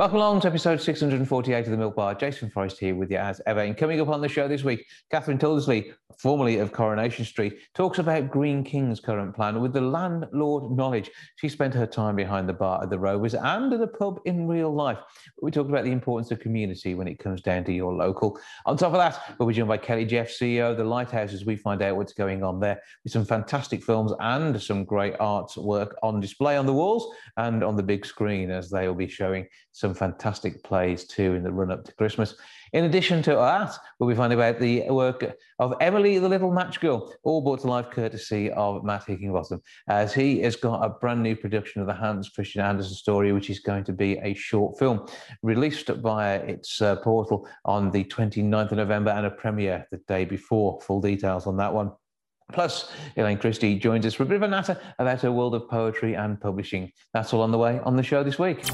Welcome along to episode 648 of The Milk Bar. Jason Forrest here with you as ever. And coming up on the show this week, Catherine Tyldesley, formerly of Coronation Street, talks about Greene King's current plan with the landlord knowledge. She spent her time behind the bar at the Rovers and at a pub in real life. We talked about the importance of community when it comes down to your local. On top of that, we'll be joined by Kelly Jeff, CEO of The Lighthouse, as we find out what's going on there with some fantastic films and some great artwork on display on the walls and on the big screen as they will be showing some fantastic plays too in the run up to Christmas. In addition to that, we'll be finding about the work of Emily the Little Match Girl, all brought to life courtesy of Matt Hickinbottom, as he has got a brand new production of the Hans Christian Andersen story, which is going to be a short film released via its uh, portal on the 29th of November and a premiere the day before. Full details on that one. Plus, Elaine Christe joins us for a bit of a natter about her world of poetry and publishing. That's all on the way on the show this week.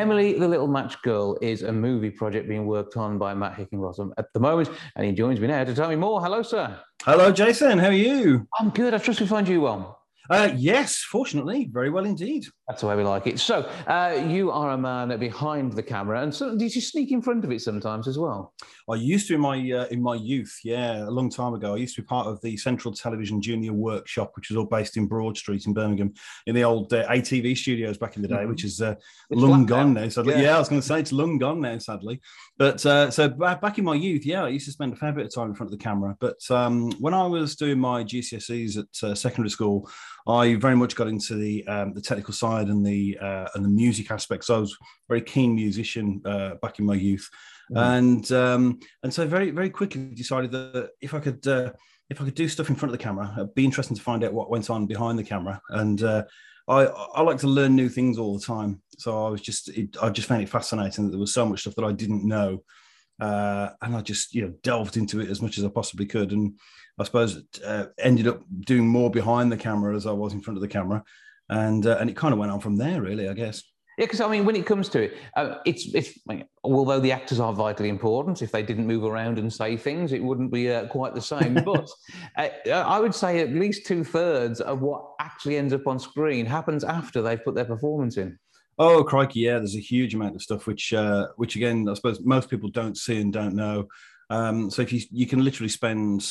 Emily the Little Match Girl is a movie project being worked on by Matt Hickinbottom at the moment, and he joins me now to tell me more. Hello, sir. Hello, Jason. How are you? I'm good. I trust we find you well. Uh, yes, fortunately, very well indeed. That's the way we like it. So, uh, you are a man behind the camera, and so did you sneak in front of it sometimes as well? I used to in my uh, in my youth, yeah, a long time ago. I used to be part of the Central Television Junior Workshop, which was all based in Broad Street in Birmingham, in the old uh, ATV studios back in the day, mm-hmm. which is uh, long gone now. now sadly. Yeah. yeah. I was going to say it's long gone now, sadly. But uh, so back in my youth, yeah, I used to spend a fair bit of time in front of the camera. But um, when I was doing my GCSEs at uh, secondary school, I very much got into the um, the technical side and the uh, and the music aspects. So I was a very keen musician uh, back in my youth, mm-hmm. and um, and so very very quickly decided that if I could uh, if I could do stuff in front of the camera, it'd be interesting to find out what went on behind the camera. And uh, I I like to learn new things all the time. So I was just it, I just found it fascinating that there was so much stuff that I didn't know. Uh, and I just you know delved into it as much as I possibly could, and I suppose uh, ended up doing more behind the camera as I was in front of the camera, and uh, and it kind of went on from there, really. I guess. Yeah, because I mean, when it comes to it, uh, it's it's although the actors are vitally important, if they didn't move around and say things, it wouldn't be uh, quite the same. but uh, I would say at least two thirds of what actually ends up on screen happens after they've put their performance in. Oh crikey, yeah! There's a huge amount of stuff which, uh, which again, I suppose most people don't see and don't know. Um, so if you you can literally spend,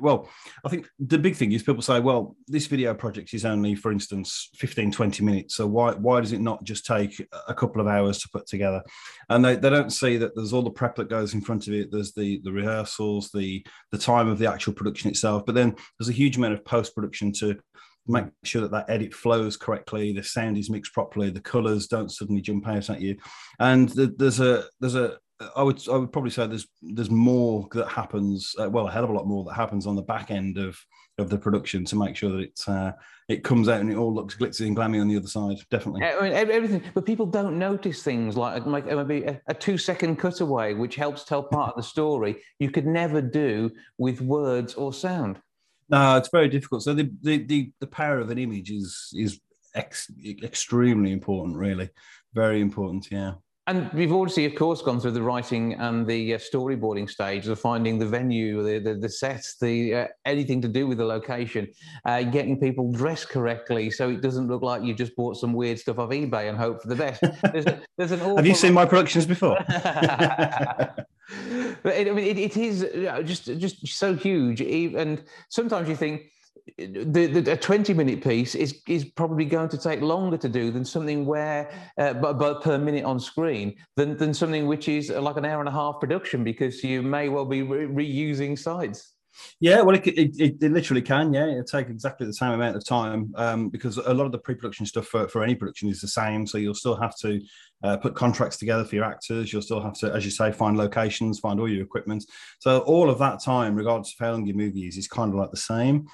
well, I think the big thing is people say, well, this video project is only, for instance, 15, 20 minutes. So why why does it not just take a couple of hours to put together? And they, they don't see that there's all the prep that goes in front of it. There's the the rehearsals, the the time of the actual production itself, but then there's a huge amount of post production to make sure that that edit flows correctly, the sound is mixed properly, the colors don't suddenly jump out at you, and the, there's a there's a I would I would probably say there's there's more that happens uh, well a hell of a lot more that happens on the back end of of the production to make sure that it's uh, it comes out and it all looks glitzy and glammy on the other side definitely. I mean, everything but people don't notice things like, like maybe a, a two second cutaway which helps tell part of the story you could never do with words or sound. No it's very difficult. So the the the, the power of an image is is ex- extremely important really. Very important yeah and we've obviously, of course, gone through the writing and the uh, storyboarding stage of finding the venue, the the, the sets, the uh, anything to do with the location, uh, getting people dressed correctly so it doesn't look like you just bought some weird stuff off eBay and hope for the best. There's, a, there's an Have you seen my productions before? but it, I mean, it, it is just just so huge, and sometimes you think the, the, a 20 minute piece is is probably going to take longer to do than something where uh, but, per minute on screen than, than something which is like an hour and a half production because you may well be re- reusing sites yeah, well, it, it, it, literally can. Yeah, it'll take exactly the same amount of time um, because a lot of the pre-production stuff for, for any production is the same. So you'll still have to uh, put contracts together for your actors. You'll still have to, as you say, find locations, find all your equipment. So all of that time, regardless of how long your movie is, is kind of like the same.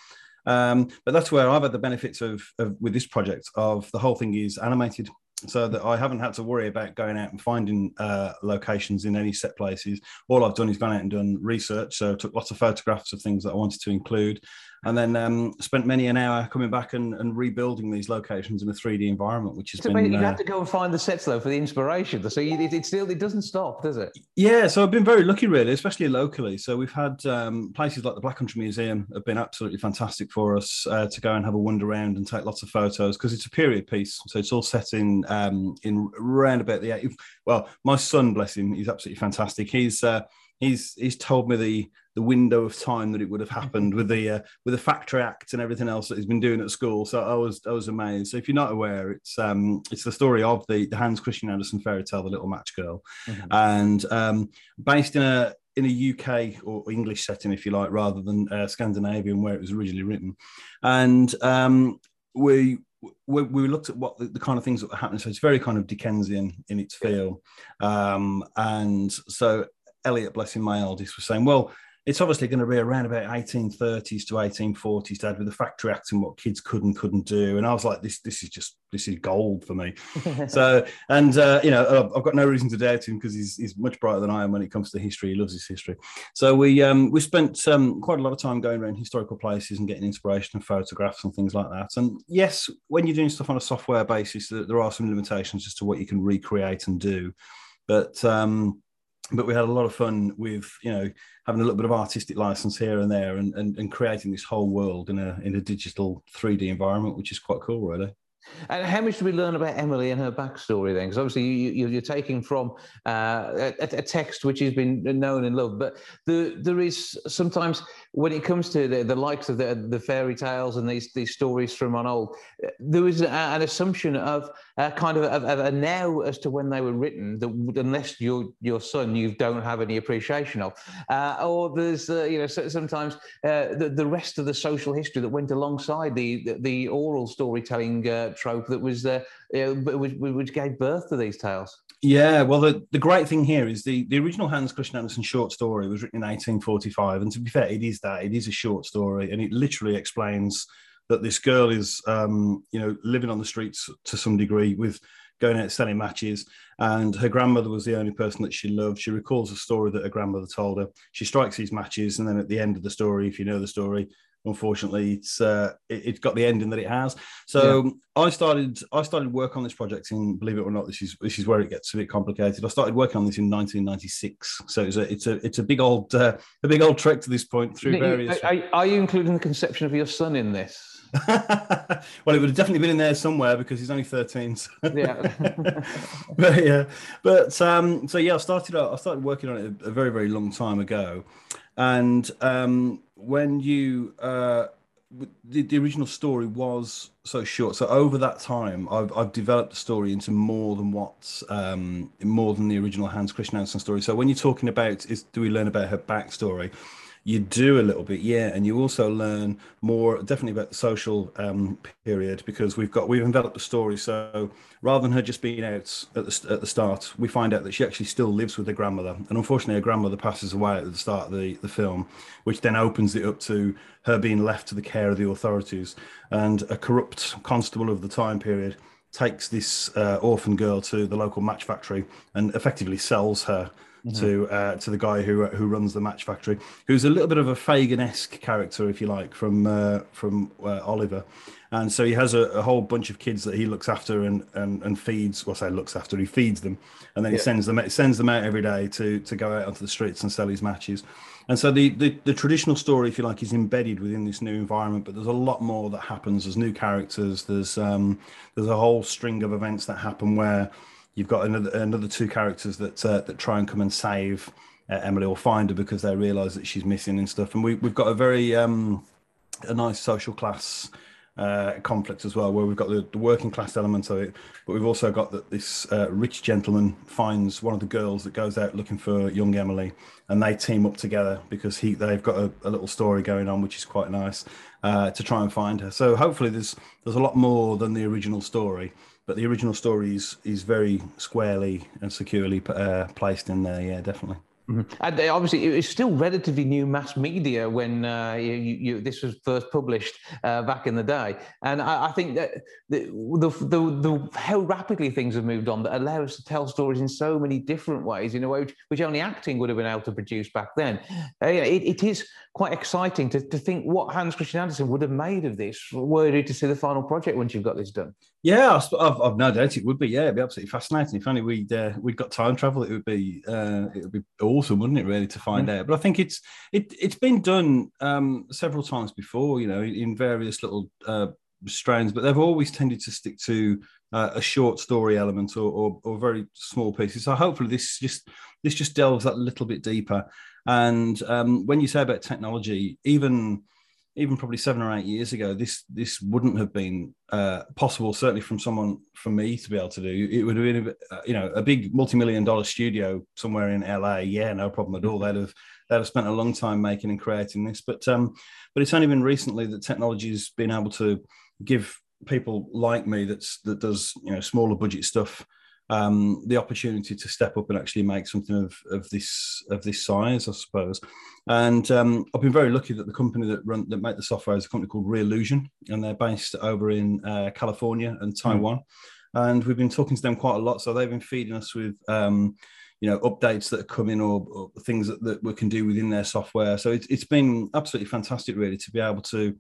Um, but that's where I've had the benefits of, of, with this project of the whole thing is animated. so that I haven't had to worry about going out and finding uh, locations in any set places. All I've done is gone out and done research. So I took lots of photographs of things that I wanted to include, and then um, spent many an hour coming back and, and, rebuilding these locations in a 3D environment, which has so been. You uh, have to go and find the sets though for the inspiration. So you, it, it, still it doesn't stop, does it? Yeah. So I've been very lucky, really, especially locally. So we've had um, places like the Black Country Museum have been absolutely fantastic for us uh, to go and have a wander around and take lots of photos because it's a period piece. So it's all set in um, in around about the eight. well, my son, bless him, he's absolutely fantastic. He's uh, he's he's told me the the window of time that it would have happened with the uh, with the factory act and everything else that he's been doing at school. So I was I was amazed. So if you're not aware, it's um it's the story of the, the Hans Christian Andersen fairy tale, The Little Match Girl, mm-hmm. and um, based in a in a UK or English setting, if you like, rather than uh, Scandinavian where it was originally written, and um, we we, we, looked at what the, the, kind of things that were happening. So it's very kind of Dickensian in its feel. Um, and so Elliot, blessing my eldest, was saying, well, it's obviously going to be around about 1830s to 1840s, Dad, with the factory act and what kids could and couldn't do. And I was like, this, this is just, this is gold for me. so, and uh, you know, I've got no reason to doubt him because he's, he's much brighter than I am when it comes to history. He loves his history. So we um, we spent um, quite a lot of time going around historical places and getting inspiration and photographs and things like that. And yes, when you're doing stuff on a software basis, there are some limitations as to what you can recreate and do. But um, but we had a lot of fun with you know having a little bit of artistic license here and there and, and, and creating this whole world in a in a digital 3d environment which is quite cool really and how much do we learn about Emily and her backstory then? Because obviously you, are taking from uh, a, a, text which has been known and loved, but the, there is sometimes when it comes to the, the likes of the, the, fairy tales and these, these stories from on old, there is an assumption of uh, kind of, of, a now as to when they were written that unless you're your son, you don't have any appreciation of. Uh, or there's, uh, you know, sometimes uh, the, the rest of the social history that went alongside the, the, the oral storytelling uh, trope that was, uh, which, which gave birth to these tales. Yeah, well, the, the great thing here is the, the original Hans Christian Andersen short story was written in 1845. And to be fair, it is that. It is a short story. And it literally explains that this girl is, um, you know, living on the streets to some degree with going out selling matches. And her grandmother was the only person that she loved. She recalls a story that her grandmother told her. She strikes these matches. And then at the end of the story, if you know the story, unfortunately it's uh, it, has got the ending that it has so yeah. i started i started work on this project in believe it or not this is this is where it gets a bit complicated i started working on this in 1996 so it's a it's a it's a big old uh, a big old trek to this point through various are, are you including the conception of your son in this well, it would have definitely been in there somewhere because he's only 13. So. Yeah. but yeah, but um, so yeah, I started. I started working on it a, very, very long time ago, and um, when you uh, the, the original story was so short. So over that time, I've, I've developed the story into more than what um, more than the original Hans Christian Andersen story. So when you're talking about is do we learn about her backstory? You do a little bit, yeah, and you also learn more definitely about the social um, period because we've got we've enveloped the story. So rather than her just being out at the at the start, we find out that she actually still lives with her grandmother, and unfortunately, her grandmother passes away at the start of the the film, which then opens it up to her being left to the care of the authorities, and a corrupt constable of the time period takes this uh, orphan girl to the local match factory and effectively sells her mm-hmm. to uh, to the guy who who runs the match factory, who's a little bit of a Fagin-esque character, if you like, from uh, from uh, Oliver. And so he has a, a, whole bunch of kids that he looks after and, and, and feeds. Well, say looks after, he feeds them, and then yeah. he sends them sends them out every day to to go out onto the streets and sell his matches. And so the, the, the traditional story, if you like, is embedded within this new environment. But there's a lot more that happens. There's new characters. There's um, there's a whole string of events that happen where you've got another another two characters that uh, that try and come and save uh, Emily or find her because they realise that she's missing and stuff. And we we've got a very um, a nice social class uh, conflict as well, where we've got the, the, working class element of it, but we've also got that this uh, rich gentleman finds one of the girls that goes out looking for young Emily, and they team up together because he they've got a, a little story going on, which is quite nice uh, to try and find her. So hopefully there's there's a lot more than the original story, but the original story is, is very squarely and securely uh, placed in there. Yeah, definitely. Mm-hmm. And obviously, it was still relatively new mass media when uh, you, you, this was first published uh, back in the day. And I, I think that the, the, the, the, how rapidly things have moved on that allow us to tell stories in so many different ways in a way which, which only acting would have been able to produce back then. Uh, it, it is quite exciting to, to think what Hans Christian Andersen would have made of this were you to see the final project once you've got this done. Yeah, I've, I've no doubt it would be. Yeah, it'd be absolutely fascinating. If only we'd uh, we'd got time travel, it would be uh, it would be awesome, wouldn't it? Really to find mm-hmm. out. But I think it's it it's been done um, several times before. You know, in various little uh, strands, but they've always tended to stick to uh, a short story element or, or, or very small pieces. So hopefully this just this just delves that little bit deeper. And um, when you say about technology, even even probably seven or eight years ago, this this wouldn't have been uh, possible. Certainly from someone from me to be able to do. It would have been, uh, you know, a big multi-million dollar studio somewhere in LA. Yeah, no problem at all. They'd have they'd have spent a long time making and creating this. But um, but it's only been recently that technology has been able to give people like me that's that does you know smaller budget stuff um, the opportunity to step up and actually make something of, of this of this size, I suppose. And um, I've been very lucky that the company that run that make the software is a company called Reallusion, and they're based over in uh, California and hmm. Taiwan. Mm. And we've been talking to them quite a lot, so they've been feeding us with. Um, you know updates that are coming or, or things that, that, we can do within their software so it's, it's been absolutely fantastic really to be able to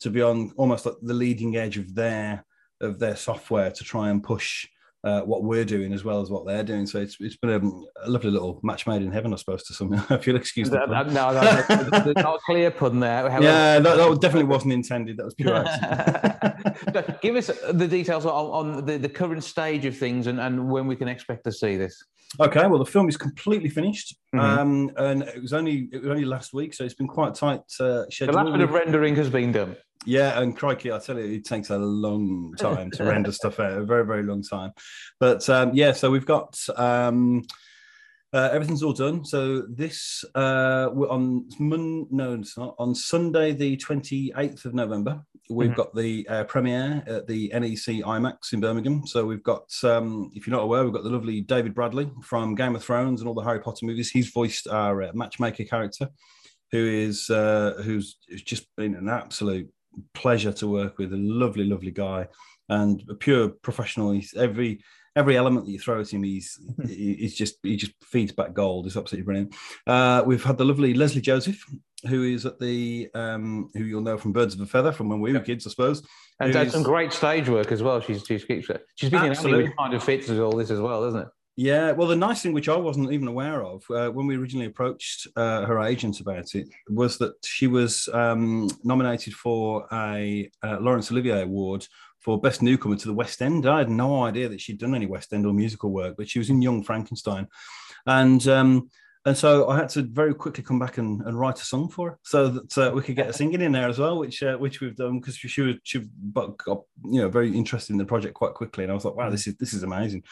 to be on almost like the leading edge of their of their software to try and push uh, what we're doing as well as what they're doing. So it's it's been a, a lovely little match made in heaven, I suppose, to some. if you'll excuse the pun. No, no, no, not a clear pun there. However. Yeah, that, that, definitely wasn't intended. That was pure accident. Give us the details on, on the, the current stage of things and, and when we can expect to see this. Okay, well, the film is completely finished, mm-hmm. um, and it was only it was only last week, so it's been quite tight uh, schedule. The last bit of rendering has been done. Yeah, and crikey, I tell you, it takes a long time to render stuff out, a very, very long time. But um, yeah, so we've got um, uh, everything's all done. So this uh, on Mon- no, it's not on Sunday, the twenty eighth of November. We've mm-hmm. got the uh, premiere at the NEC IMAX in Birmingham. So we've got, um, if you're not aware, we've got the lovely David Bradley from Game of Thrones and all the Harry Potter movies. He's voiced our uh, matchmaker character, who is uh, who's just been an absolute pleasure to work with. A lovely, lovely guy, and a pure professional. He's every every element that you throw at him, he's he's just he just feeds back gold. It's absolutely brilliant. Uh, we've had the lovely Lesley Joseph, who is at the um, who you'll know from Birds of a Feather from when we were kids, I suppose. And done some great stage work as well. She's she's she's been absolutely. in kind of fits with all this as well, doesn't it? Yeah, well, the nice thing, which I wasn't even aware of uh, when we originally approached uh, her agent about it, was that she was um, nominated for a uh, Laurence Olivier Award for Best Newcomer to the West End. I had no idea that she'd done any West End or musical work, but she was in Young Frankenstein, and um, and so I had to very quickly come back and, and write a song for her so that uh, we could get a singing in there as well, which uh, which we've done because she was she got you know very interested in the project quite quickly, and I was like, wow, this is this is amazing.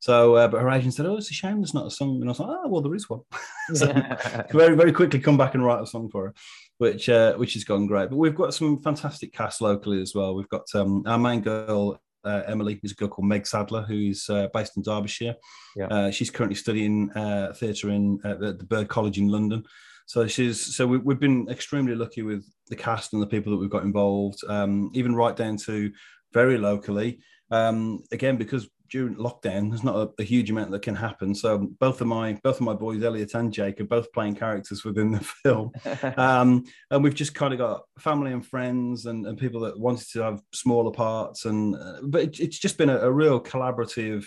So, uh, but her agent said, "Oh, it's a shame there's not a song." And I was like, "Oh, well, there is one." so very, very quickly come back and write a song for her, which uh, which has gone great. But we've got some fantastic cast locally as well. We've got um, our main girl. Uh, Emily, who's a girl called Meg Sadler, who's uh, based in Derbyshire. Yeah. Uh, she's currently studying uh, theatre in the Bird College in London. So she's so we, have been extremely lucky with the cast and the people that we've got involved, um, even right down to very locally. Um, again, because during lockdown, there's not a, a, huge amount that can happen. So both of my both of my boys, Elliot and Jake, are both playing characters within the film, um, and we've just kind of got family and friends and, and people that wanted to have smaller parts, and uh, but it, it's just been a, a, real collaborative.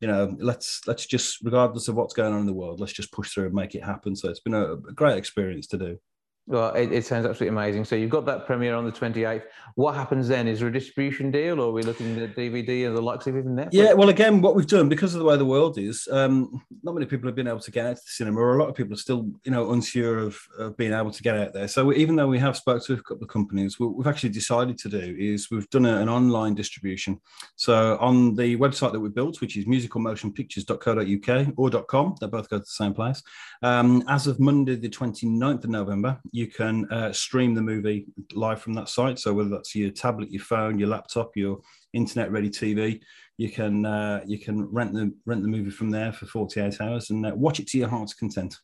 You know, let's let's just regardless of what's going on in the world, let's just push through and make it happen. So it's been a, a great experience to do. Well, it, it, sounds absolutely amazing. So you've got that premiere on the 28th. What happens then? Is there a distribution deal or are we looking at DVD and the likes of even Netflix? Yeah, well, again, what we've done, because of the way the world is, um, not many people have been able to get out to the cinema, or a lot of people are still, you know, unsure of, of being able to get out there. So even though we have spoke to a couple of companies, what we've actually decided to do is we've done a, an online distribution. So on the website that we built, which is musicalmotionpictures.co.uk or .com, they both go to the same place. Um, as of Monday, the 29th of November, you can uh, stream the movie live from that site. So whether that's your tablet, your phone, your laptop, your internet ready TV, you can uh, you can rent the rent the movie from there for 48 hours and uh, watch it to your heart's content.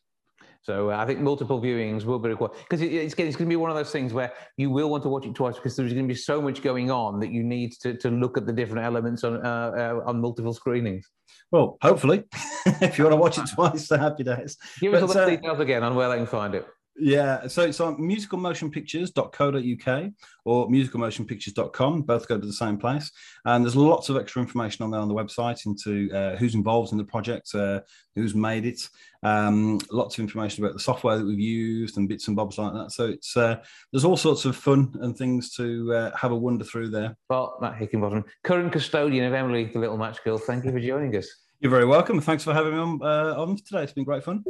So uh, I think multiple viewings will be required because it, it's, it's going to be one of those things where you will want to watch it twice because there's going to be so much going on that you need to, to look at the different elements on uh, uh, on multiple screenings. Well, hopefully, if you want to watch it twice, so happy days. Give but, us all the uh, details again on where they can find it. Yeah, so it's on musicalmotionpictures.co.uk or musicalmotionpictures.com. Both go to the same place. And there's lots of extra information on there on the website into uh, who's involved in the project, uh, who's made it, um, lots of information about the software that we've used and bits and bobs like that. So it's uh, there's all sorts of fun and things to uh, have a wander through there. Well, Matt Hickinbottom, current custodian of Emily, the Little Match Girl, thank you for joining us. You're very welcome. Thanks for having me on, uh, on today. It's been great fun.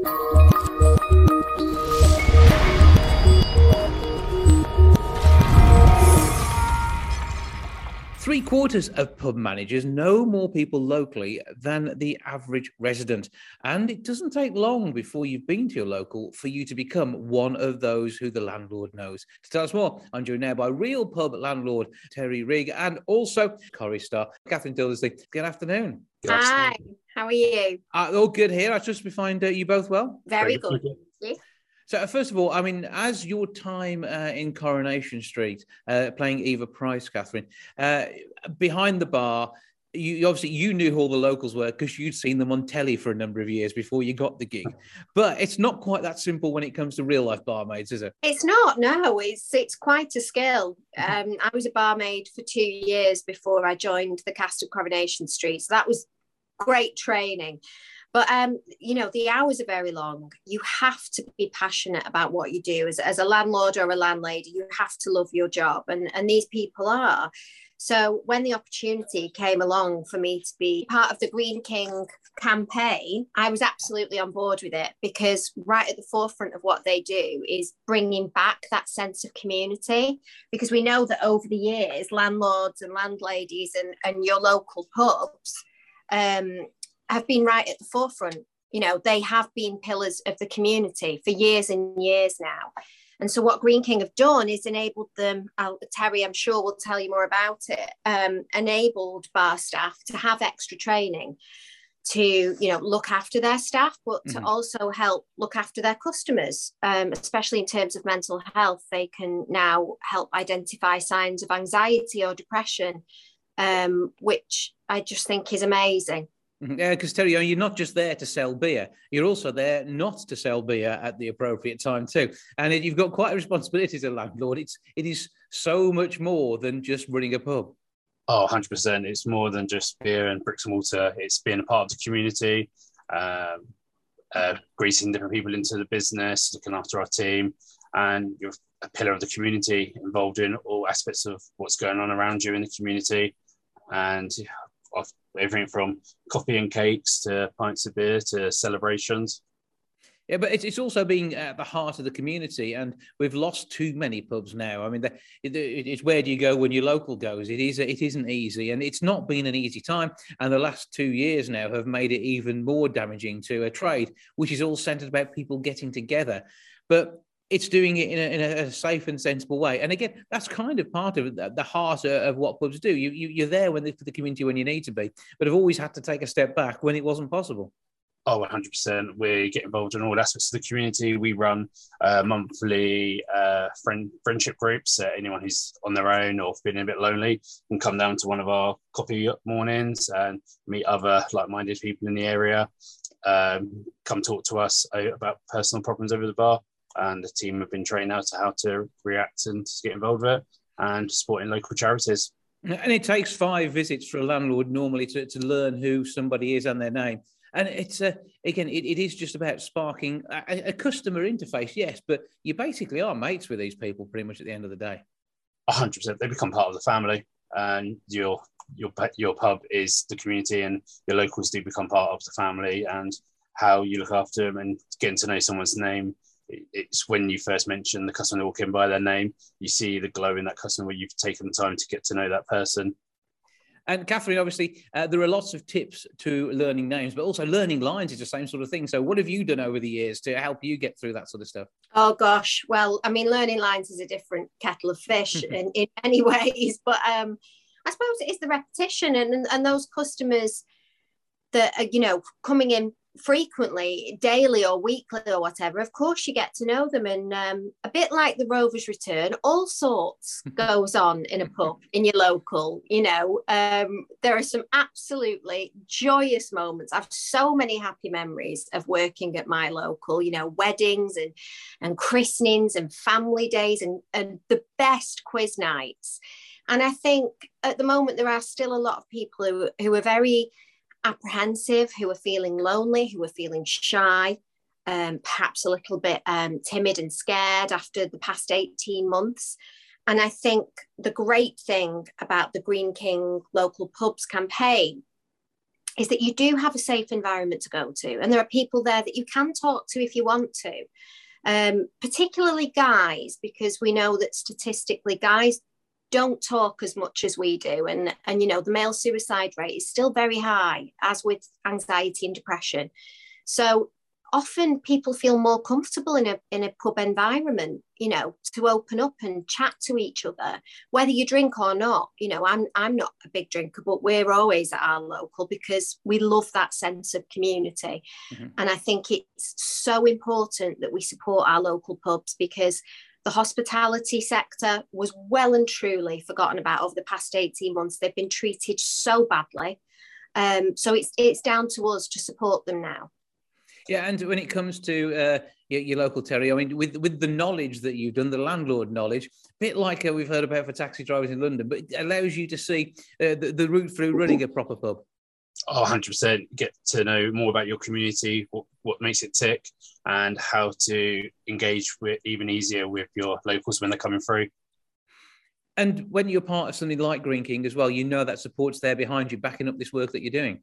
Three quarters of pub managers know more people locally than the average resident. And it doesn't take long before you've been to your local for you to become one of those who the landlord knows. To tell us more, I'm joined now by real pub landlord Terry Rigg and also Corrie star Catherine Tyldesley. Good afternoon. Good Hi, how are you? Uh, all good here. I trust we find uh, you both well. Very, Very good. good. So, uh, first of all, I mean, as your time uh, in Coronation Street, uh, playing Eva Price, Catherine, uh, behind the bar, you obviously you knew who all the locals were because you'd seen them on telly for a number of years before you got the gig. But it's not quite that simple when it comes to real life barmaids, is it? It's not. No, it's it's quite a skill. Um, I was a barmaid for two years before I joined the cast of Coronation Street, so that was great training. But um, you know, the hours are very long. You have to be passionate about what you do as, as a landlord or a landlady. You have to love your job, and and these people are. So when the opportunity came along for me to be part of the Greene King campaign, I was absolutely on board with it because right at the forefront of what they do is bringing back that sense of community. Because we know that over the years, landlords and landladies and, and your local pubs um, have been right at the forefront. You know, they have been pillars of the community for years and years now. And so, what Greene King have done is enabled them. I'll, Terry, I'm sure, will tell you more about it. Um, enabled bar staff to have extra training to, you know, look after their staff, but mm-hmm. to also help look after their customers, um, especially in terms of mental health. They can now help identify signs of anxiety or depression, um, which I just think is amazing. Mm-hmm. Yeah, because Terry, you're not just there to sell beer; you're also there not to sell beer at the appropriate time too. And you've got quite a responsibility as a landlord. It's it is so much more than just running a pub. Oh, 100%. It's more than just beer and bricks and mortar. It's being a part of the community, um, uh, greeting different people into the business, looking after our team, and you're a pillar of the community, involved in all aspects of what's going on around you in the community. And everything from coffee and cakes to pints of beer to celebrations. Yeah, but it's, also being at the heart of the community, and we've lost too many pubs now. I mean, it's where do you go when your local goes? It is it isn't easy, and it's not been an easy time. And the last two years now have made it even more damaging to a trade, which is all centered about people getting together. But it's doing it in a, in a, safe and sensible way. And again, that's kind of part of the heart of what pubs do. You, you, are there when for the community when you need to be, but have always had to take a step back when it wasn't possible. Oh, 100%. We get involved in all aspects of the community. We run uh, monthly uh, friend friendship groups. Uh, anyone who's on their own or feeling a bit lonely can come down to one of our coffee mornings and meet other like minded people in the area. Um, come talk to us about personal problems over the bar and the team have been trained now to how to react and to get involved with it and supporting local charities. And it takes five visits for a landlord normally to, to learn who somebody is and their name. And it's uh, again, it, it is just about sparking a, a, customer interface, yes, but you basically are mates with these people pretty much at the end of the day. hundred percent, they become part of the family, and your your your pub is the community, and your locals do become part of the family, and how you look after them and getting to know someone's name it's when you first mention the customer walk in by their name, you see the glow in that customer where you've taken the time to get to know that person. And Catherine, obviously, uh, there are lots of tips to learning names, but also learning lines is the same sort of thing. So, what have you done over the years to help you get through that sort of stuff? Oh gosh, well, I mean, learning lines is a different kettle of fish in, in many ways, but um, I suppose it is the repetition and and those customers that are, you know coming in frequently, daily or weekly or whatever, of course you get to know them. And um, a bit like the Rovers return, all sorts goes on in a pub in your local. You know, um, there are some absolutely joyous moments. I've so many happy memories of working at my local. You know, weddings and and christenings and family days and and the best quiz nights. And I think at the moment there are still a lot of people who who are very apprehensive, who are feeling lonely, who are feeling shy, um, perhaps a little bit um, timid and scared after the past 18 months. And I think the great thing about the Greene King local pubs campaign is that you do have a safe environment to go to, and there are people there that you can talk to if you want to. Um, particularly guys, because we know that statistically, guys don't talk as much as we do. And and you know the male suicide rate is still very high as with anxiety and depression. So often people feel more comfortable in a in a pub environment you know to open up and chat to each other. Whether you drink or not you know i'm i'm not a big drinker but we're always at our local because we love that sense of community. Mm-hmm. and i think it's so important that we support our local pubs because the hospitality sector was well and truly forgotten about over the past 18 months. They've been treated so badly. Um, so it's it's down to us to support them now. Yeah, and when it comes to uh, your, your, local Terry, I mean, with with the knowledge that you've done, the landlord knowledge, a bit like uh, we've heard about for taxi drivers in London, but it allows you to see uh, the, the route through running a proper pub. Oh, 100%. Get to know more about your community, what, what makes it tick, and how to engage with even easier with your locals when they're coming through. And when you're part of something like Greene King as well, you know that support's there behind you, backing up this work that you're doing.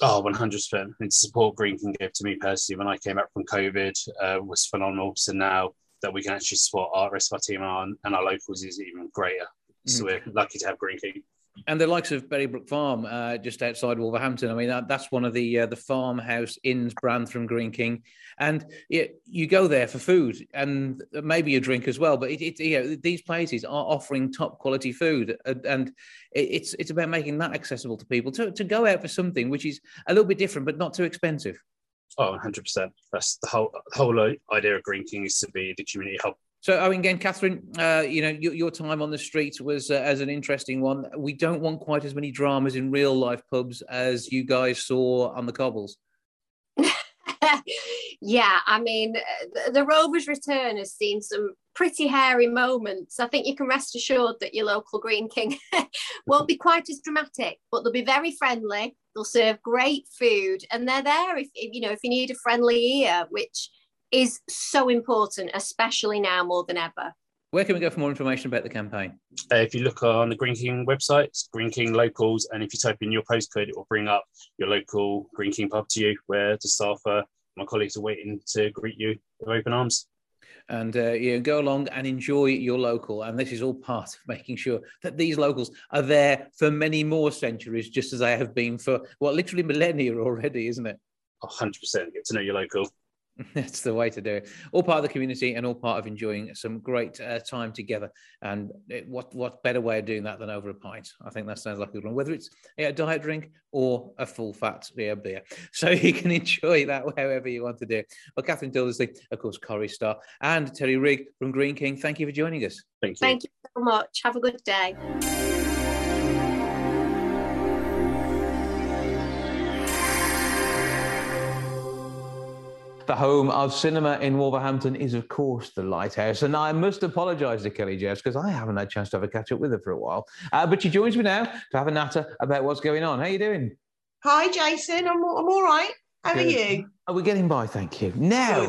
Oh, 100%. And support Greene King gave to me personally when I came back from COVID uh, was phenomenal. So now that we can actually support our rest of our team and our, and our locals is even greater. So mm. we're lucky to have Greene King and the likes of Berrybrook Farm, uh, just outside Wolverhampton. I mean, that, that's one of the uh, the farmhouse inns brand from Greene King, and it, you go there for food and maybe a drink as well. But it, it, you know, these places are offering top quality food, and it's it's about making that accessible to people to, to go out for something which is a little bit different but not too expensive. Oh, 100%. That's the whole the whole idea of Greene King is to be the community hub so, I mean, again, Catherine, uh, you know, your, your, time on the streets was uh, as an interesting one. We don't want quite as many dramas in real life pubs as you guys saw on the cobbles. yeah, I mean, the, the Rovers' return has seen some pretty hairy moments. I think you can rest assured that your local Greene King won't be quite as dramatic, but they'll be very friendly. They'll serve great food, and they're there if, if you know if you need a friendly ear, which is so important, especially now more than ever. Where can we go for more information about the campaign? Uh, if you look on the Greene King website, it's Greene King Locals, and if you type in your postcode, it will bring up your local Greene King pub to you, where the staff, uh, my colleagues, are waiting to greet you with open arms. And uh, you know, go along and enjoy your local. And this is all part of making sure that these locals are there for many more centuries, just as they have been for well, literally millennia already, isn't it? 100%. Get to know your local. That's the way to do it. All part of the community and all part of enjoying some great uh, time together. And it, what what better way of doing that than over a pint? I think that sounds like a good one. Whether it's yeah, a diet drink or a full fat yeah, beer, so you can enjoy that however you want to do. Well, Catherine Tyldesley, of course, Corrie Star, and Terry Rigg from Greene King. Thank you for joining us. Thank you. Thank you so much. Have a good day. The home of cinema in Wolverhampton is, of course, the Lighthouse. And I must apologise to Kelly Jeffs because I haven't had a chance to have a catch up with her for a while. Uh, but she joins me now to have a natter about what's going on. How are you doing? Hi, Jason. I'm, I'm all right. How Good. are you? Oh, we're getting by, thank you. Now,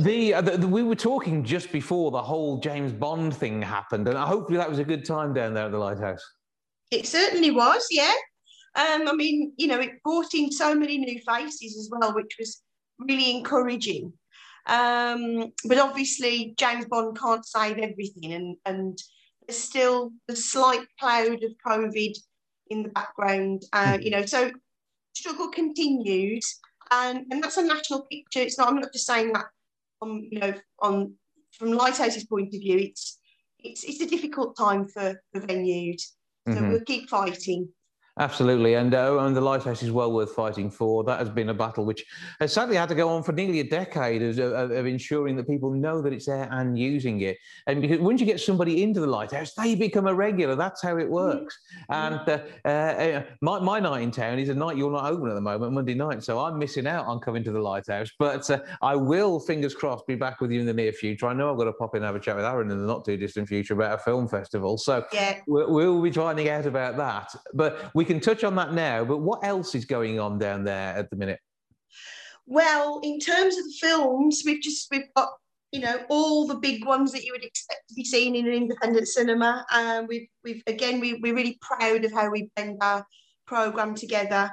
the, uh, the, the, we were talking just before the whole James Bond thing happened, and hopefully that was a good time down there at the Lighthouse. It certainly was, yeah. Um, I mean, you know, it brought in so many new faces as well, which was really encouraging. Um, but obviously, James Bond can't save everything, and, and there's still the slight cloud of COVID in the background. Uh, hmm. you know, so struggle continues, and, and that's a national picture. It's not. I'm not just saying that. On you know, on from Lighthouse's point of view, it's it's it's a difficult time for the venues. So mm-hmm. we'll keep fighting. Absolutely, and uh, and the lighthouse is well worth fighting for. That has been a battle which has sadly had to go on for nearly a decade of, of, of, ensuring that people know that it's there and using it. And because once you get somebody into the lighthouse, they become a regular. That's how it mm-hmm. works. And uh, uh, uh, my, my night in town is a night you're not open at the moment, Monday night. So I'm missing out on coming to the lighthouse. But uh, I will, fingers crossed, be back with you in the near future. I know I've got to pop in and have a chat with Aaron in the not too distant future about a film festival. So yeah. we'll, we'll be finding out about that. But we can touch on that now, but what else is going on down there at the minute? Well, in terms of the films, we've just we've got you know all the big ones that you would expect to be seen in an independent cinema. And um, we've we've again we we're really proud of how we blend our program together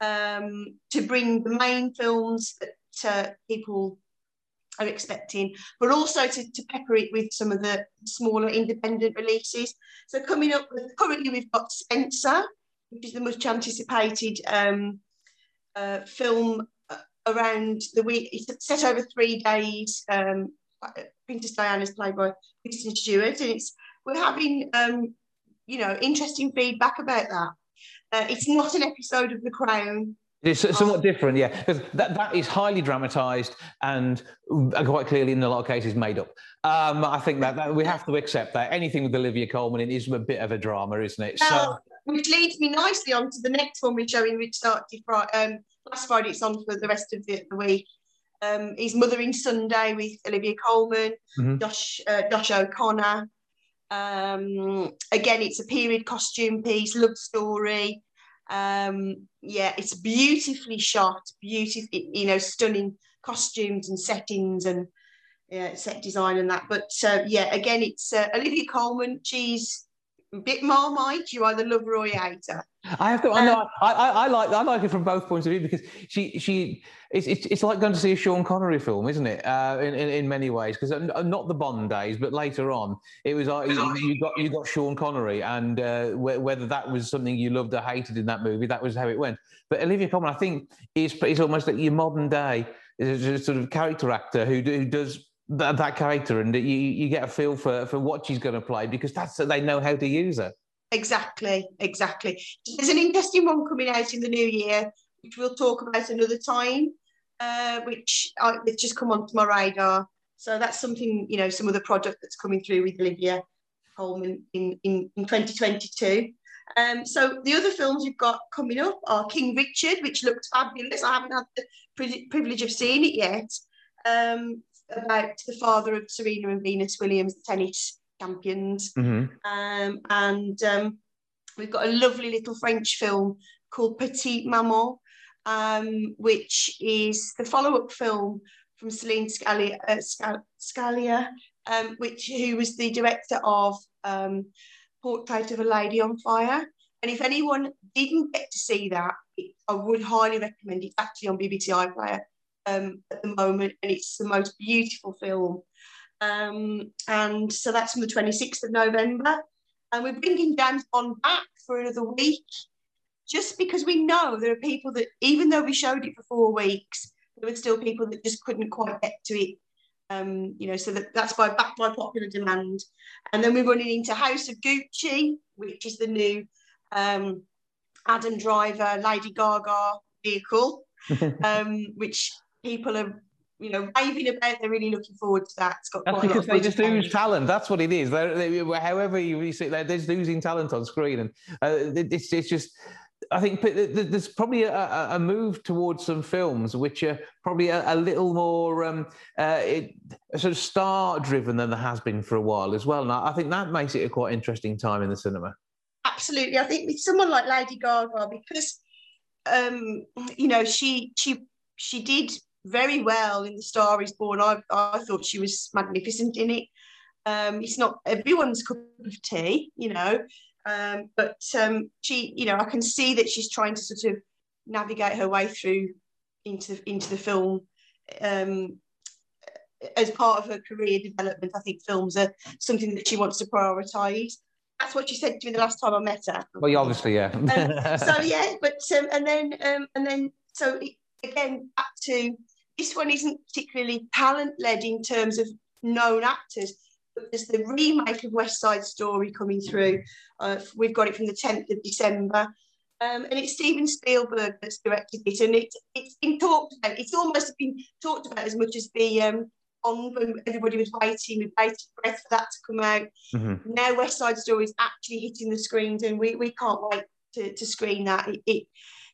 um, to bring the main films that uh, people are expecting, but also to, to pepper it with some of the smaller independent releases. So coming up currently we've got Spencer, which is the much anticipated um, uh, film uh, around the week. It's set over three days. Um, Princess Diana is played by Kristen Stewart, and it's we're having um, you know interesting feedback about that. Uh, it's not an episode of The Crown. It's somewhat oh. different, yeah, because that, that is highly dramatised and quite clearly, in a lot of cases, made up. Um, I think that, that, we have to accept that anything with Olivia Colman in is a bit of a drama, isn't it? Well, so which leads me nicely on to the next one we're showing, which started um, last Friday. It's on for the rest of the, the week. Um, is Mothering Sunday with Olivia Colman, mm-hmm. Josh uh, Josh O'Connor. Um, again, it's a period costume piece, love story. Um, yeah, it's beautifully shot, beautifully, you know, stunning costumes and settings and yeah, set design and that. But uh, yeah, again, it's uh, Olivia Colman. She's bit marmite. You either love or you hate her. I have to. Um, I, know, I, I, I, like. I like it from both points of view because she, she, it's, it's, it's like going to see a Sean Connery film, isn't it? Uh, in, in, in many ways, because uh, not the Bond days, but later on, it was like you, you got you got Sean Connery, and uh, whether that was something you loved or hated in that movie, that was how it went. But Olivia Colman, I think, is is almost like your modern day is a sort of character actor who who does that, that character and you, you get a feel for, for what she's going to play because that's they know how to use her. Exactly, exactly. There's an interesting one coming out in the new year, which we'll talk about another time, uh, which I, it's just come onto my radar. So that's something, you know, some of the product that's coming through with Olivia Colman in, in, in 2022. Um, so the other films we've got coming up are King Richard, which looks fabulous. I haven't had the privilege of seeing it yet. Um, about the father of Serena and Venus Williams, the tennis champions. Mm-hmm. Um, and um, we've got a lovely little French film called Petite Maman, um, which is the follow-up film from Celine Scalia, uh, Scalia um, which who was the director of um, Portrait of a Lady on Fire. And if anyone didn't get to see that, I would highly recommend it. It's actually on BBC iPlayer um, at the moment, and it's the most beautiful film. Um, and so that's from the 26th of November. And we're bringing James Bond back for another week, just because we know there are people that, even though we showed it for four weeks, there were still people that just couldn't quite get to it. Um, you know, so that, that's by back by popular demand. And then we're running into House of Gucci, which is the new um, Adam Driver, Lady Gaga vehicle, um, which people are you know raving about. They're really looking forward to that. It's got That's because they just lose talent. That's what it is. They're, however you see, they're just oozing talent on screen, and uh, it's it's just. I think there's probably a, a, move towards some films which are probably a, a little more um, uh, it, sort of star driven than there has been for a while as well. And I think that makes it a quite interesting time in the cinema. Absolutely, I think with someone like Lady Gaga, because um, you know she she she did very well in The Star Is Born. I, I thought she was magnificent in it. Um, it's not everyone's cup of tea, you know, um, but um, she, you know, I can see that she's trying to sort of navigate her way through into into the film. Um, as part of her career development, I think films are something that she wants to prioritise. That's what she said to me the last time I met her. Well, obviously, yeah. Um, so yeah, but um, and then um, and then so again back to this one isn't particularly talent led in terms of known actors, but there's the remake of West Side Story coming through. Uh, we've got it from the 10th of December. Um, and it's Steven Spielberg that's directed it, and it's it's been talked about. It's almost been talked about as much as the um, on when everybody was waiting with bated breath for that to come out. Mm-hmm. Now West Side Story is actually hitting the screens, and we, we can't wait to, to screen that. It, it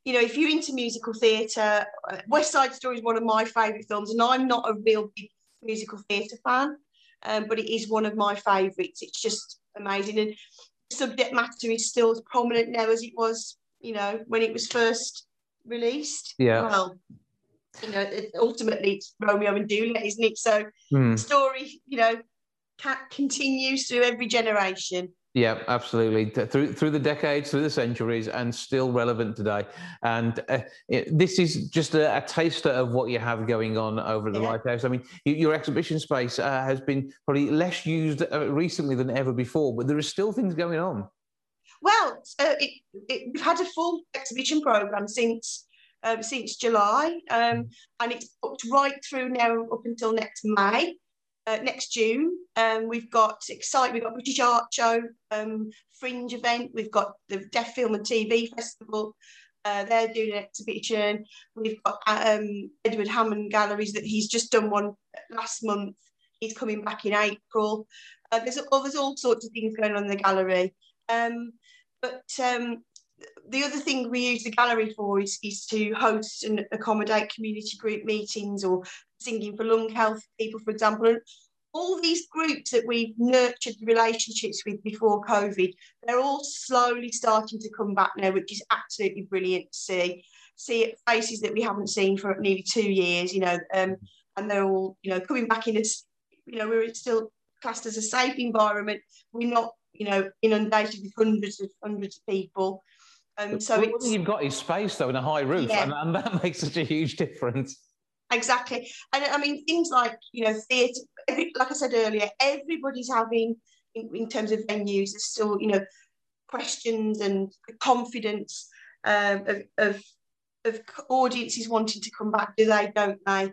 you know, if you're into musical theatre, uh, West Side Story is one of my favourite films, and I'm not a real big musical theatre fan, um, but it is one of my favourites. It's just amazing, and the subject matter is still as prominent now as it was, you know, when it was first released. Yeah. Well, you know, ultimately it's Romeo and Juliet, isn't it? So the story, you know, continues through every generation. Yeah, absolutely. Through through the decades, through the centuries, and still relevant today. And uh, it, this is just a, a taster of what you have going on over at the Yeah. Lighthouse. I mean, y- your exhibition space uh, has been probably less used uh, recently than ever before, but there are still things going on. Well, uh, it, it, we've had a full exhibition program since um, since July, um, and it's booked right through now up until next May, uh, next June. Um, we've got Excite, we've got British Art Show, um, Fringe event, we've got the Deaf Film and TV Festival. Uh, they're doing an exhibition. We've got um, Edward Hammond Galleries that he's just done one last month. He's coming back in April. Uh, there's, oh, there's all sorts of things going on in the gallery. Um, but um, the other thing we use the gallery for is, is to host and accommodate community group meetings or singing for lung health people, for example. And all these groups that we've nurtured relationships with before COVID, they're all slowly starting to come back now, which is absolutely brilliant to see. See faces that we haven't seen for nearly two years, you know, um, and they're all, you know, coming back in as, you know, we're still classed as a safe environment. We're not, you know, inundated with hundreds of hundreds of people. Um, so you've got is space, though, and a high roof, Yeah. and, and that makes such a huge difference. Exactly, and I mean things like you know theatre. Like I said earlier, everybody's having in, in terms of venues. There's still you know questions and confidence um, of, of of audiences wanting to come back. Do they? Don't they?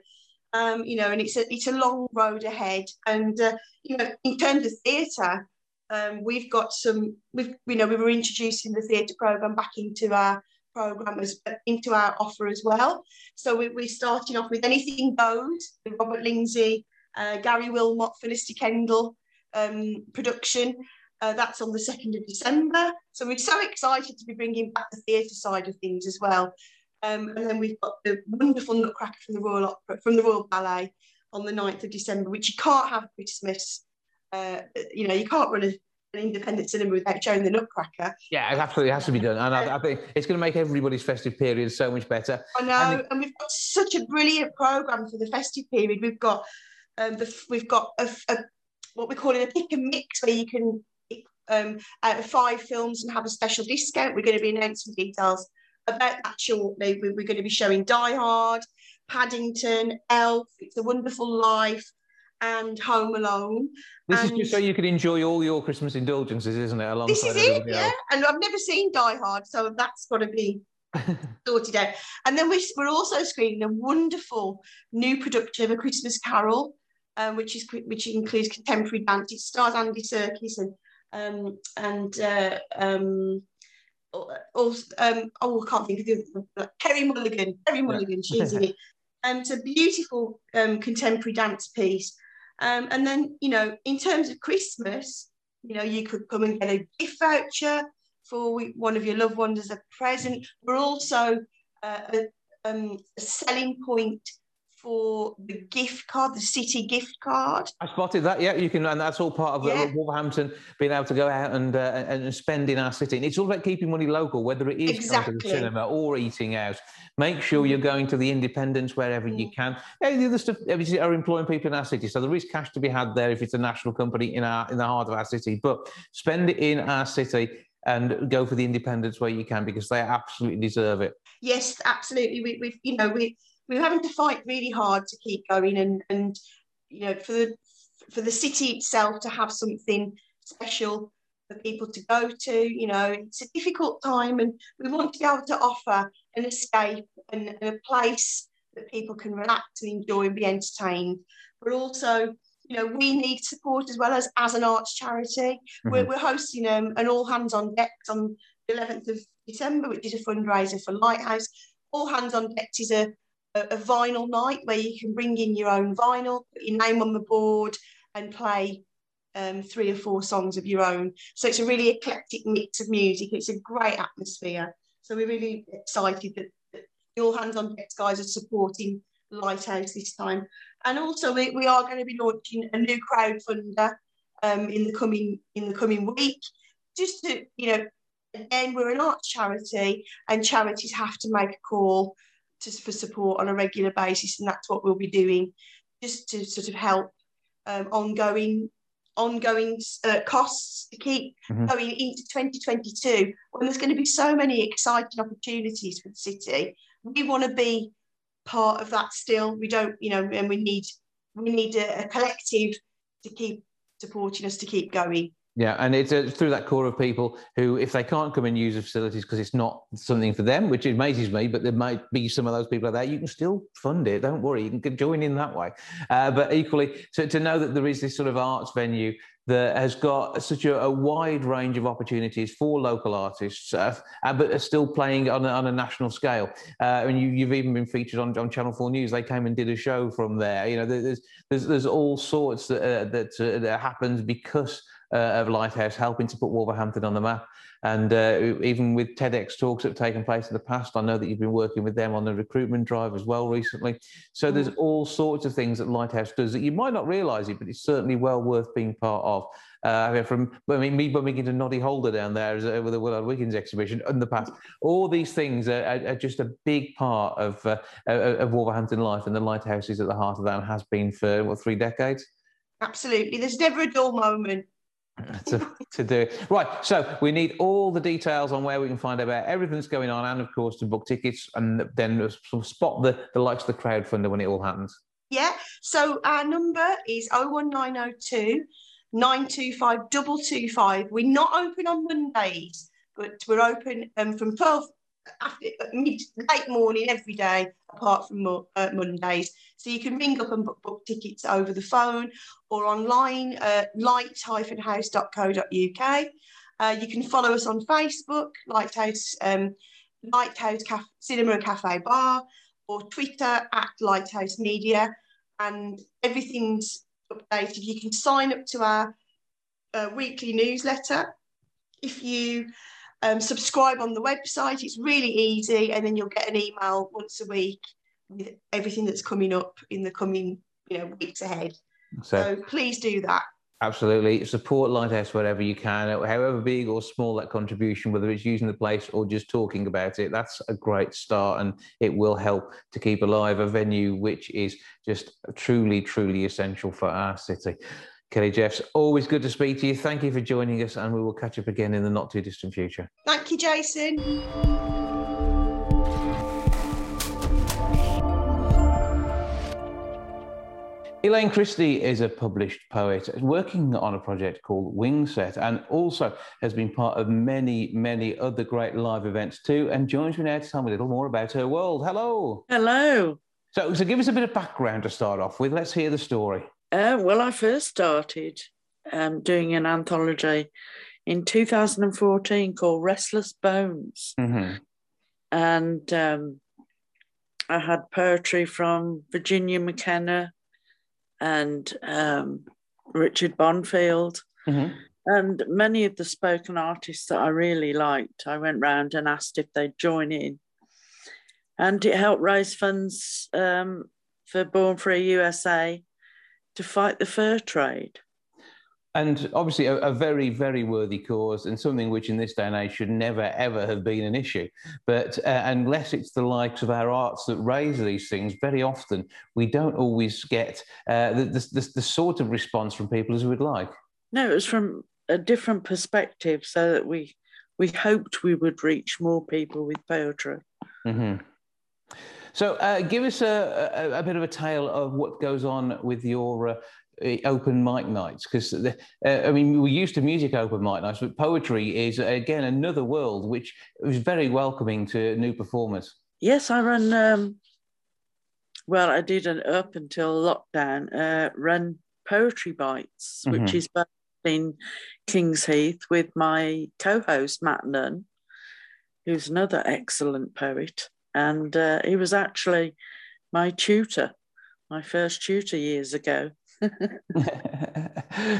Um, you know, and it's a it's a long road ahead. And uh, you know, in terms of theatre, um, we've got some. We've you know we were introducing the theatre program back into our program as into our offer as well. So we, we're starting off with anything goes. Robert Lindsay, uh, Gary Wilmot, Felicity Kendal um, production. Uh, that's on the 2nd of December. So we're so excited to be bringing back the theatre side of things as well. Um, and then we've got the wonderful Nutcracker from the Royal Opera, from the Royal Ballet on the 9th of December, which you can't have Christmas. Uh, you know, you can't run a, an independent cinema without showing the Nutcracker. Yeah, it absolutely has to be done. And I, I think it's going to make everybody's festive period so much better. I know, And and, we've got such a brilliant program for the festive period. We've got um, the, we've got a, a, what we call it a pick and mix, where you can pick um, out of five films and have a special discount. We're going to be announcing details about that shortly. We're going to be showing Die Hard, Paddington, Elf, It's a Wonderful Life, and Home Alone. This is just so you can enjoy all your Christmas indulgences, isn't it? Alongside This is it, yeah. else. And I've never seen Die Hard, so that's got to be sorted out. And then we, we're also screening a wonderful new production of A Christmas Carol, um, which is which includes contemporary dance. It stars Andy Serkis and um, and uh, um, also, um, oh, I can't think of the other Carey Mulligan. Carey Mulligan, she's in it. And it's a beautiful um, contemporary dance piece. Um, and then, you know, in terms of Christmas, you know, you could come and get a gift voucher for one of your loved ones as a present. We're also uh, a, um, a selling point for the gift card, the city gift card. I spotted that. Yeah, you can, and that's all part of uh, Yeah. Wolverhampton being able to go out and uh, and spend in our city. And it's all about keeping money local, whether it is going to the cinema or eating out. Make sure you're going to the independents wherever you Mm. can. Yeah, the other stuff obviously are employing people in our city, so there is cash to be had there if it's a national company in our in the heart of our city. But spend it in our city and go for the independents where you can because they absolutely deserve it. Yes, absolutely. We, we've, you know, we we're having to fight really hard to keep going, and and you know, for the for the city itself to have something special for people to go to. You know, it's a difficult time, and we want to be able to offer an escape and, and a place that people can relax and enjoy and be entertained. But also, you know, we need support as well as as an arts charity. We're, Mhm. we're hosting um, an all hands on deck on the 11th of December, which is a fundraiser for Lighthouse. All Hands on Deck is a, a, vinyl night where you can bring in your own vinyl, put your name on the board, and play um, three or four songs of your own. So it's a really eclectic mix of music. It's a great atmosphere. So we're really excited that, All Hands on Deck guys are supporting Lighthouse this time. And also we, we are going to be launching a new crowdfunder um, in the coming in the coming week. Just to, you know, again, we're an arts charity and charities have to make a call to, for support on a regular basis. And that's what we'll be doing just to sort of help um, ongoing ongoing uh, costs to keep mm-hmm. going into 2022 when there's going to be so many exciting opportunities for the city we want to be part of that still we don't you know and we need we need a, a collective to keep supporting us to keep going yeah, and it's uh, through that core of people who, if they can't come and use the facilities because it's not something for them, which amazes me, but there might be some of those people out there, you can still fund it. Don't worry, you can join in that way. Uh, but equally, to, to know that there is this sort of arts venue that has got such a, a, wide range of opportunities for local artists, uh, but are still playing on a, on a national scale. Uh, and you, have even been featured on, on Channel Four News. They came and did a show from there. You know, there's there's, there's all sorts that uh, that, uh, that happens because uh, of Lighthouse helping to put Wolverhampton on the map. And uh, even with TEDx talks that have taken place in the past, I know that you've been working with them on the recruitment drive as well recently. So there's mm. all sorts of things that Lighthouse does that you might not realise it, but it's certainly well worth being part of. Uh, from I mean, me bumping into Noddy Holder down there as, uh, with the Willard Wigan exhibition in the past. All these things are, are, are just a big part of uh, of Wolverhampton life, and the lighthouse is at the heart of that and has been for what three decades. Absolutely, there's never a dull moment to, to do. Right, so we need all the details on where we can find out about everything that's going on, and of course to book tickets, and then spot the, the likes of the crowdfunder when it all happens. Yeah, so our number is 01902 925 225. We're not open on Mondays, but we're open um, from 12 after, mid, late morning every day, apart from uh, Mondays. So you can ring up and book, book tickets over the phone or online at light-house.co.uk. Uh, you can follow us on Facebook, Lighthouse, um, Lighthouse Caf- Cinema and Cafe Bar, or Twitter at Lighthouse Media, and everything's updated. You can sign up to our uh, weekly newsletter. If you um, subscribe on the website, it's really easy, and then you'll get an email once a week with everything that's coming up in the coming you know weeks ahead. So, so please do that. Absolutely. Support Lighthouse wherever you can, however big or small that contribution, whether it's using the place or just talking about it. That's a great start and it will help to keep alive a venue which is just truly, truly essential for our city. Kelly Jeffs, always good to speak to you. Thank you for joining us, and we will catch up again in the not too distant future. Thank you, Jason. Elaine Christe is a published poet working on a project called Wingset and also has been part of many, many other great live events too and joins me now to tell me a little more about her world. Hello. Hello. So, so give us a bit of background to start off with. Let's hear the story. Uh, well, I first started um, doing an anthology in 2014 called Restless Bones. Mm-hmm. And um, I had poetry from Virginia McKenna, and um, Richard Bonfield. Mm-hmm. And many of the spoken artists that I really liked, I went round and asked if they'd join in. And it helped raise funds um, for Born Free USA to fight the fur trade? And obviously a, a, very very worthy cause and something which in this day and age should never ever have been an issue. But uh, unless it's the likes of our arts that raise these things very often we don't always get uh, the, the, the, sort of response from people as we'd like. No it was from a different perspective so that we we hoped we would reach more people with poetry mm-hmm. So, uh, give us a, a, a, bit of a tale of what goes on with your uh, open mic nights because uh, I mean we're used to music open mic nights, but poetry is again another world which is very welcoming to new performers. Yes, I run. Um, well, I did an up until lockdown. Uh, run poetry bites, mm-hmm. which is in Kings Heath with my co-host Matt Nunn, who's another excellent poet. And uh, he was actually my tutor, my first tutor years ago.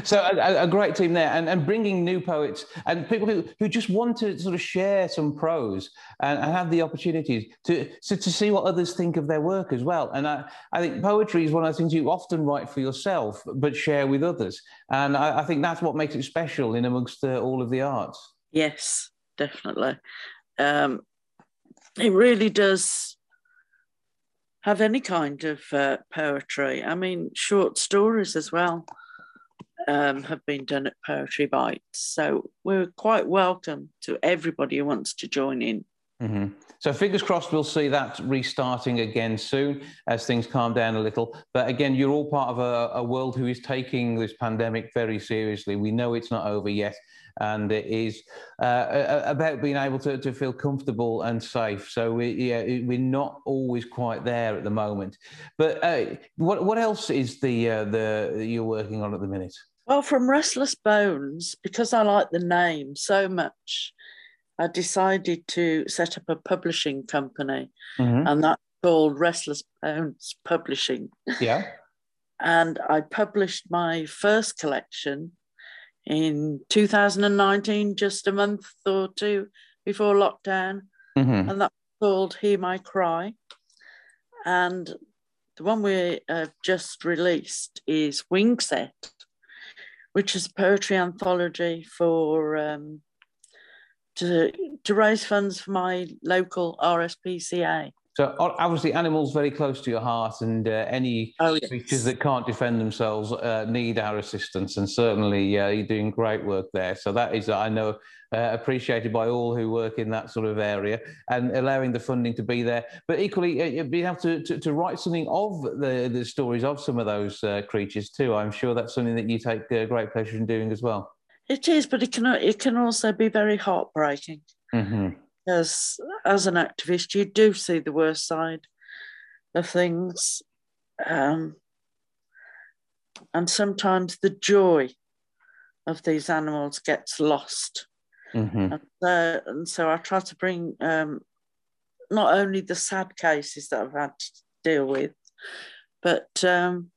so a, a, great team there and, and bringing new poets and people who, who just want to sort of share some prose and, and have the opportunities to, to, to see what others think of their work as well. And I, I think poetry is one of the things you often write for yourself but share with others. And I, I think that's what makes it special in amongst uh, all of the arts. Yes definitely. Um, it really does have any kind of uh, poetry. I mean, short stories as well um, have been done at Poetry Bites. So we're quite welcome to everybody who wants to join in. Mm-hmm. So fingers crossed we'll see that restarting again soon as things calm down a little. But again, you're all part of a, a world who is taking this pandemic very seriously. We know it's not over yet and it is uh, about being able to, to feel comfortable and safe. So we, yeah, we're not always quite there at the moment. But uh, what what else is the uh, the you're working on at the minute? Well, from Restless Bones, because I like the name so much, I decided to set up a publishing company, mm-hmm. and that's called Restless Bones Publishing. Yeah. and I published my first collection in 2019, just a month or two before lockdown, mm-hmm. and that's called Hear My Cry. And the one we have just released is Wingset, which is a poetry anthology for um, to to raise funds for my local RSPCA. So obviously, animals very close to your heart, and uh, any oh, yes. creatures that can't defend themselves uh, need our assistance. And certainly, uh, you're doing great work there. So that is, I know, uh, appreciated by all who work in that sort of area, and allowing the funding to be there. But equally, uh, being able to, to, to, write something of the, the stories of some of those uh, creatures too. I'm sure that's something that you take great pleasure in doing as well. It is, but it can it can also be very heartbreaking. Mm-hmm as as an activist, you do see the worst side of things, um, and sometimes the joy of these animals gets lost. Mm-hmm. And, uh, and, so I try to bring um, not only the sad cases that I've had to deal with, but um,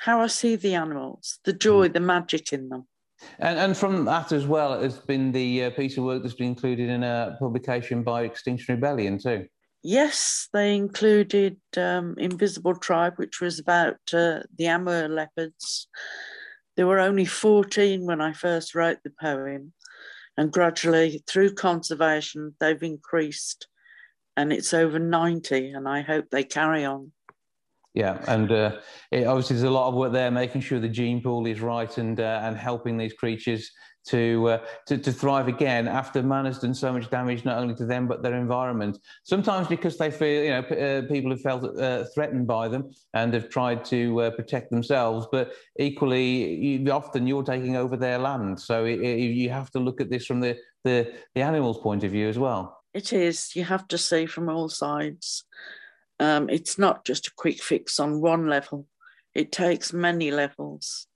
how I see the animals, the joy, mm. the magic in them. And, and from that as well it has been the uh, piece of work that's been included in a publication by Extinction Rebellion too. Yes, they included um, Invisible Tribe, which was about uh, the Amur leopards. There were only 14 when I first wrote the poem, and gradually, through conservation, they've increased, and it's over 90, and I hope they carry on. Yeah, and uh, it, obviously there's a lot of work there, making sure the gene pool is right and uh, and helping these creatures to, uh, to to thrive again after man has done so much damage not only to them but their environment. Sometimes because they feel you know uh, people have felt uh, threatened by them and have tried to uh, protect themselves, but equally you, often you're taking over their land. So it, it, you have to look at this from the, the the animal's point of view as well. It is. You have to see from all sides. Um, it's not just a quick fix on one level, it takes many levels.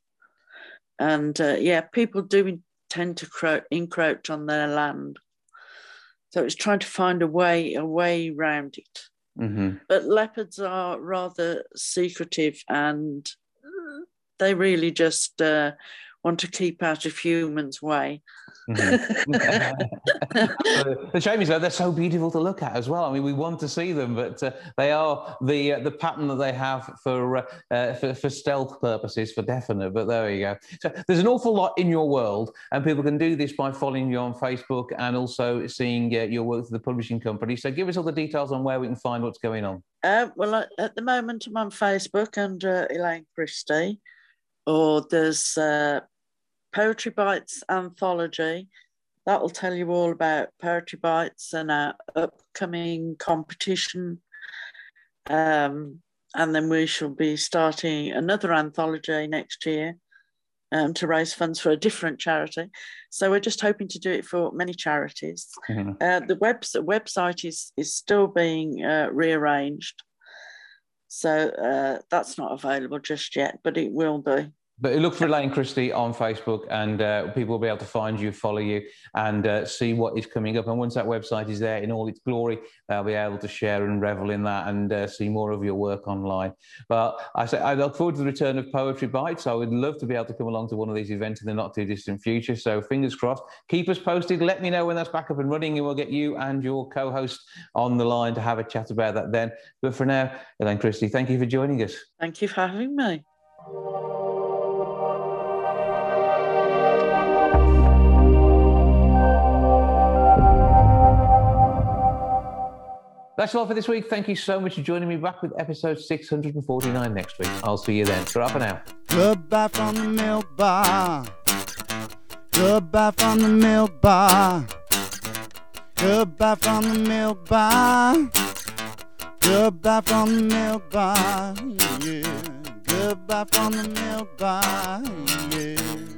And uh, yeah, people do tend to cro- encroach on their land. So it's trying to find a way, a way around it. Mm-hmm. But leopards are rather secretive and they really just uh, want to keep out of humans' way. Mm-hmm. the shame is though they're so beautiful to look at as well. I mean, we want to see them, but uh, they are the uh, the pattern that they have for, uh, uh for, for stealth purposes, for definite. But there you go. So there's an awful lot in your world, and people can do this by following you on Facebook and also seeing uh, your work through the publishing company. So give us all the details on where we can find what's going on. Uh, well, at the moment, I'm on Facebook under Elaine Christe or there's uh, Poetry Bites anthology. That will tell you all about Poetry Bites and our upcoming competition. Um, and then we shall be starting another anthology next year um, to raise funds for a different charity. So we're just hoping to do it for many charities. Mm-hmm. Uh, the web, website is, is still being uh, rearranged. So uh, that's not available just yet, but it will be. But look for Elaine Christe on Facebook, and uh, people will be able to find you, follow you, and uh, see what is coming up. And once that website is there in all its glory, they'll be able to share and revel in that and uh, see more of your work online. But I say I look forward to the return of Poetry Bites. I would love to be able to come along to one of these events in the not too distant future. So fingers crossed. Keep us posted. Let me know when that's back up and running, and we'll get you and your co-host on the line to have a chat about that then. But for now, Elaine Christe, thank you for joining us. Thank you for having me. That's all for this week. Thank you so much for joining me back with episode 649 next week. I'll see you then. For now. Goodbye from the milk bar. Goodbye from the milk bar. Goodbye from the milk bar. Goodbye from the milk bar. Yeah. Goodbye from the milk bar. Yeah.